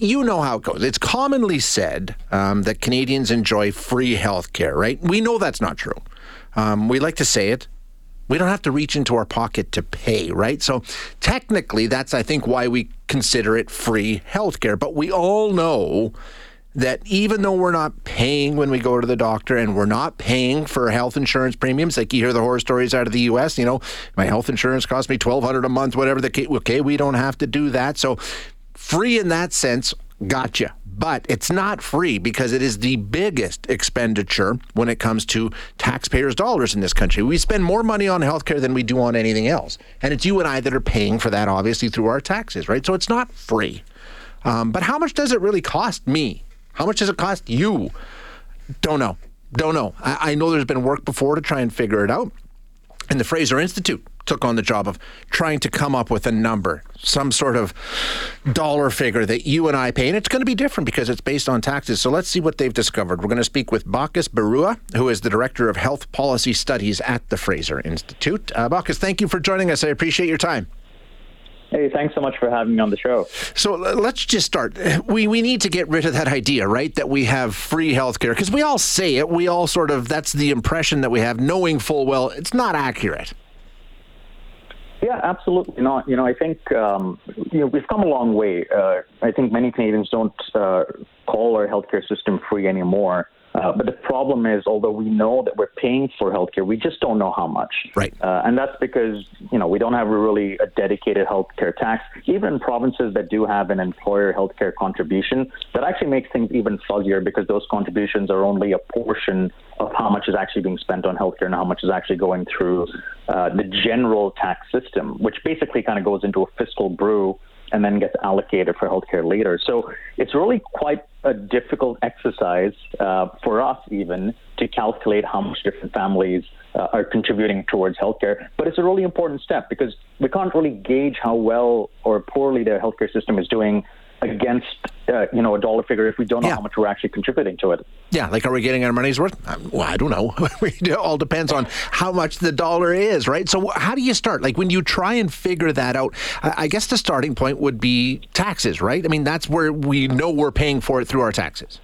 you know how it goes. It's commonly said um, that Canadians enjoy free health care, right? We know that's not true. Um, we like to say it. We don't have to reach into our pocket to pay, right? So technically, that's, I think, why we consider it free health care. But we all know that even though we're not paying when we go to the doctor and we're not paying for health insurance premiums, like you hear the horror stories out of the U.S., you know, my health insurance costs me twelve hundred a month, whatever the case. Okay, we don't have to do that. So free in that sense, gotcha. But it's not free because it is the biggest expenditure when it comes to taxpayers' dollars in this country. We spend more money on healthcare than we do on anything else. And it's you and I that are paying for that, obviously, through our taxes, right? So it's not free. Um, but how much does it really cost me? How much does it cost you? Don't know. Don't know. I, I know there's been work before to try and figure it out. And the Fraser Institute took on the job of trying to come up with a number, some sort of dollar figure that you and I pay. And it's going to be different because it's based on taxes. So let's see what they've discovered. We're going to speak with Bacchus Barua, who is the Director of Health Policy Studies at the Fraser Institute. Uh, Bacchus, thank you for joining us. I appreciate your time. Hey, thanks so much for having me on the show. So let's just start. We we need to get rid of that idea, right? That we have free healthcare because we all say it. We all sort of that's the impression that we have, knowing full well it's not accurate. Yeah, absolutely not. You know, I think um, you know we've come a long way. Uh, I think many Canadians don't uh, call our healthcare system free anymore. Uh, but the problem is, although we know that we're paying for healthcare, we just don't know how much. Right. Uh, and that's because you know we don't have a really a dedicated healthcare tax. Even in provinces that do have an employer healthcare contribution, that actually makes things even fuzzier because those contributions are only a portion of how much is actually being spent on healthcare and how much is actually going through uh, the general tax system, which basically kind of goes into a fiscal brew and then gets allocated for healthcare later. So it's really quite a difficult exercise uh, for us, even to calculate how much different families uh, are contributing towards healthcare. But it's a really important step because we can't really gauge how well or poorly the healthcare system is doing against uh, you know a dollar figure if we don't know yeah. how much we're actually contributing to it. Yeah, like are we getting our money's worth? Um, well, I don't know. it all depends on how much the dollar is, right? So how do you start? Like when you try and figure that out, I guess the starting point would be taxes, right? I mean, that's where we know we're paying for it through our taxes.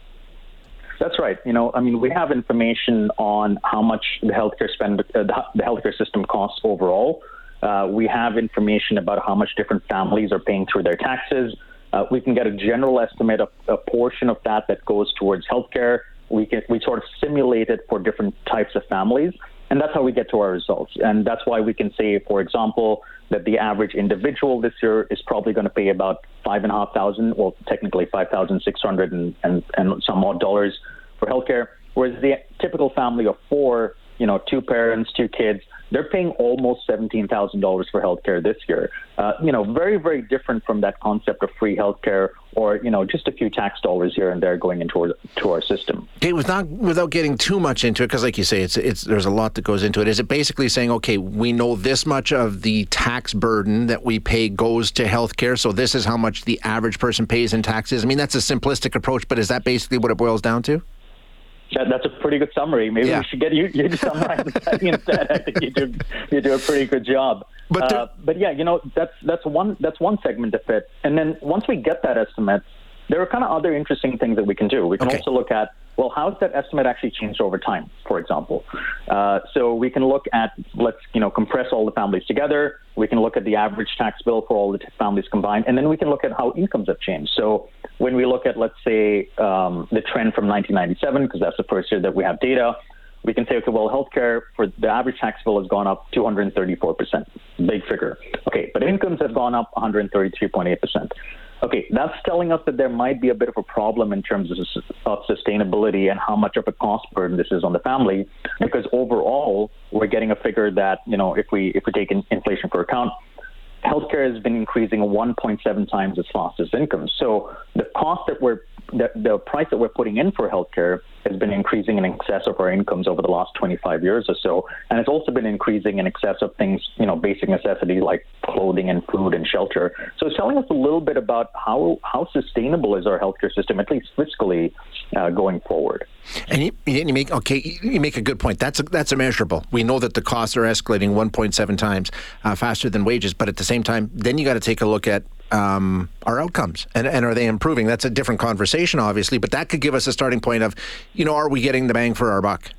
That's right. You know, I mean, we have information on how much the healthcare spend, uh, the, the healthcare system costs overall. Uh, we have information about how much different families are paying through their taxes. Uh, we can get a general estimate of a portion of that that goes towards healthcare. We can we sort of simulate it for different types of families, and that's how we get to our results. And that's why we can say, for example, that the average individual this year is probably going to pay about five and a half thousand, well, technically five thousand six hundred and, and and some odd dollars for healthcare, whereas the typical family of four, you know, two parents, two kids, they're paying almost $17,000 for healthcare this year. Uh, you know, very, very different from that concept of free healthcare or, you know, just a few tax dollars here and there going into our, to our system. Okay, without, without getting too much into it, because like you say, it's, it's, there's a lot that goes into it. Is it basically saying, okay, we know this much of the tax burden that we pay goes to healthcare, so this is how much the average person pays in taxes? I mean, that's a simplistic approach, but is that basically what it boils down to? That, that's a pretty good summary. Maybe yeah. we should get you, you to summarize that instead. I think you do you do a pretty good job. But uh, but yeah, you know that's that's one that's one segment of it. And then once we get that estimate, there are kind of other interesting things that we can do. We can okay. also look at well, how's that estimate actually changed over time? For example, uh, so we can look at let's you know compress all the families together. We can look at the average tax bill for all the families combined, and then we can look at how incomes have changed. So when we look at, let's say, um, the trend from 1997, because that's the first year that we have data, we can say, okay, well, healthcare for the average tax bill has gone up 234%. Big figure. Okay, but incomes have gone up 133.8%. Okay, that's telling us that there might be a bit of a problem in terms of, of sustainability and how much of a cost burden this is on the family, because overall we're getting a figure that you know if we if we take in inflation for account, healthcare has been increasing 1.7 times as fast as income. So the cost that we're the, the price that we're putting in for healthcare has been increasing in excess of our incomes over the last 25 years or so, and it's also been increasing in excess of things, you know, basic necessities like clothing and food and shelter. So it's telling us a little bit about how how sustainable is our healthcare system, at least fiscally, uh, going forward. And you, you, make okay, you make a good point. That's a, that's immeasurable. We know that the costs are escalating 1.7 times uh, faster than wages, but at the same time, then you got to take a look at um, our outcomes and, and are they improving? That's a different conversation, obviously, but that could give us a starting point of, you know, are we getting the bang for our buck?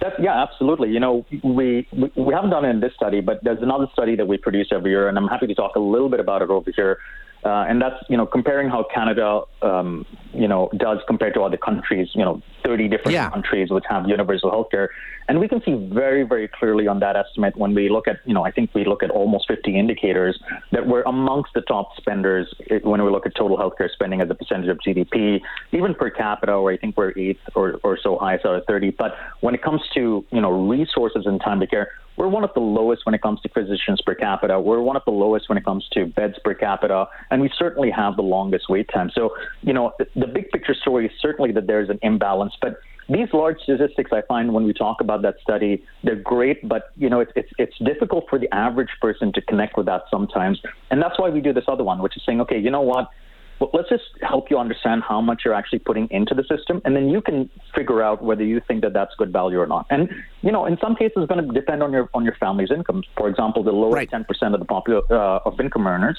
That, yeah, absolutely. You know, we, we, we haven't done it in this study, but there's another study that we produce every year, and I'm happy to talk a little bit about it over here. Uh, and that's you know comparing how Canada um, you know does compared to other countries. You know, 30 different yeah. countries which have universal healthcare, and we can see very very clearly on that estimate when we look at you know I think we look at almost 50 indicators that we're amongst the top spenders when we look at total healthcare spending as a percentage of GDP, even per capita, where I think we're eighth or, or so highest out of 30. But when it comes to you know resources and time to care, we're one of the lowest when it comes to physicians per capita. We're one of the lowest when it comes to beds per capita, and we certainly have the longest wait time. So, you know, the, big picture story is certainly that there's an imbalance, but these large statistics I find when we talk about that study, they're great, but you know it's, it's it's difficult for the average person to connect with that sometimes, and that's why we do this other one, which is saying, okay, you know what, well, let's just help you understand how much you're actually putting into the system, and then you can figure out whether you think that that's good value or not. And you know, in some cases, it's going to depend on your on your family's income. For example, the lower ten percent of the popul- uh, of income earners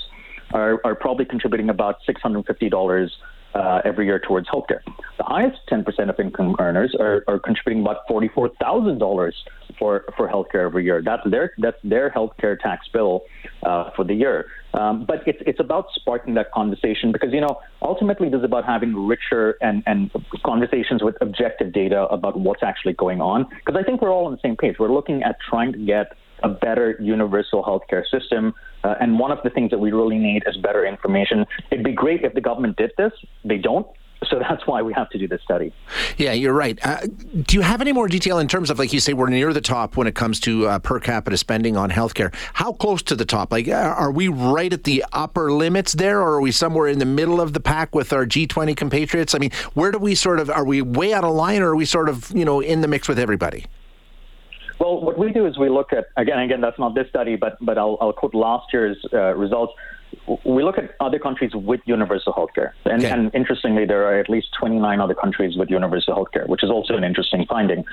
are, are probably contributing about six hundred fifty dollars uh, every year towards healthcare. Highest 10% of income earners are, are contributing about $44,000 for for healthcare every year. That's their that's their healthcare tax bill uh, for the year. Um, but it's it's about sparking that conversation because you know ultimately this is about having richer and and conversations with objective data about what's actually going on. Because I think we're all on the same page. We're looking at trying to get a better universal healthcare system. Uh, and one of the things that we really need is better information. It'd be great if the government did this. They don't. So that's why we have to do this study. Yeah, you're right. Uh, do you have any more detail in terms of, like you say, we're near the top when it comes to uh, per capita spending on healthcare? How close to the top? Like, uh, are we right at the upper limits there, or are we somewhere in the middle of the pack with our G20 compatriots? I mean, where do we sort of, are we way out of line, or are we sort of, you know, in the mix with everybody? Well, what we do is we look at again, again, that's not this study, but but I'll, I'll quote last year's uh, results. We look at other countries with universal healthcare, and, okay. and interestingly, there are at least 29 other countries with universal healthcare, which is also an interesting finding.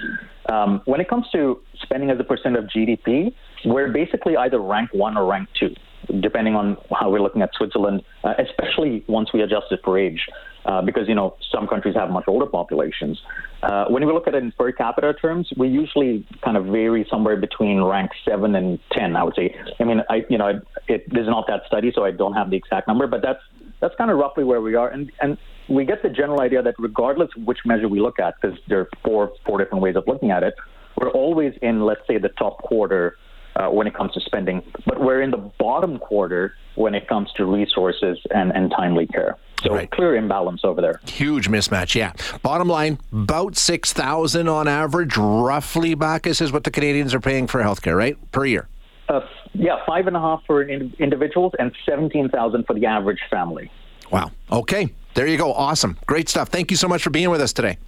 Um, when it comes to spending as a percent of GDP, we're basically either rank one or rank two depending on how we're looking at Switzerland, uh, especially once we adjust it for age, uh, because you know some countries have much older populations. Uh, when we look at it in per capita terms, we usually kind of vary somewhere between rank seven and ten. I would say. I mean, I you know it, not that study, so I don't have the exact number, but that's that's kind of roughly where we are, and and we get the general idea that regardless of which measure we look at, because there are four four different ways of looking at it, we're always in let's say the top quarter uh, when it comes to spending, but we're in the bottom quarter when it comes to resources and, and timely care. So right. clear imbalance over there. Huge mismatch, yeah. Bottom line, about six thousand on average, roughly. Bacchus is what the Canadians are paying for healthcare, right, per year. Uh, yeah, five and a half for individuals and seventeen thousand for the average family. Wow. Okay, there you go. Awesome, great stuff. Thank you so much for being with us today.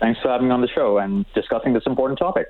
Thanks for having me on the show and discussing this important topic.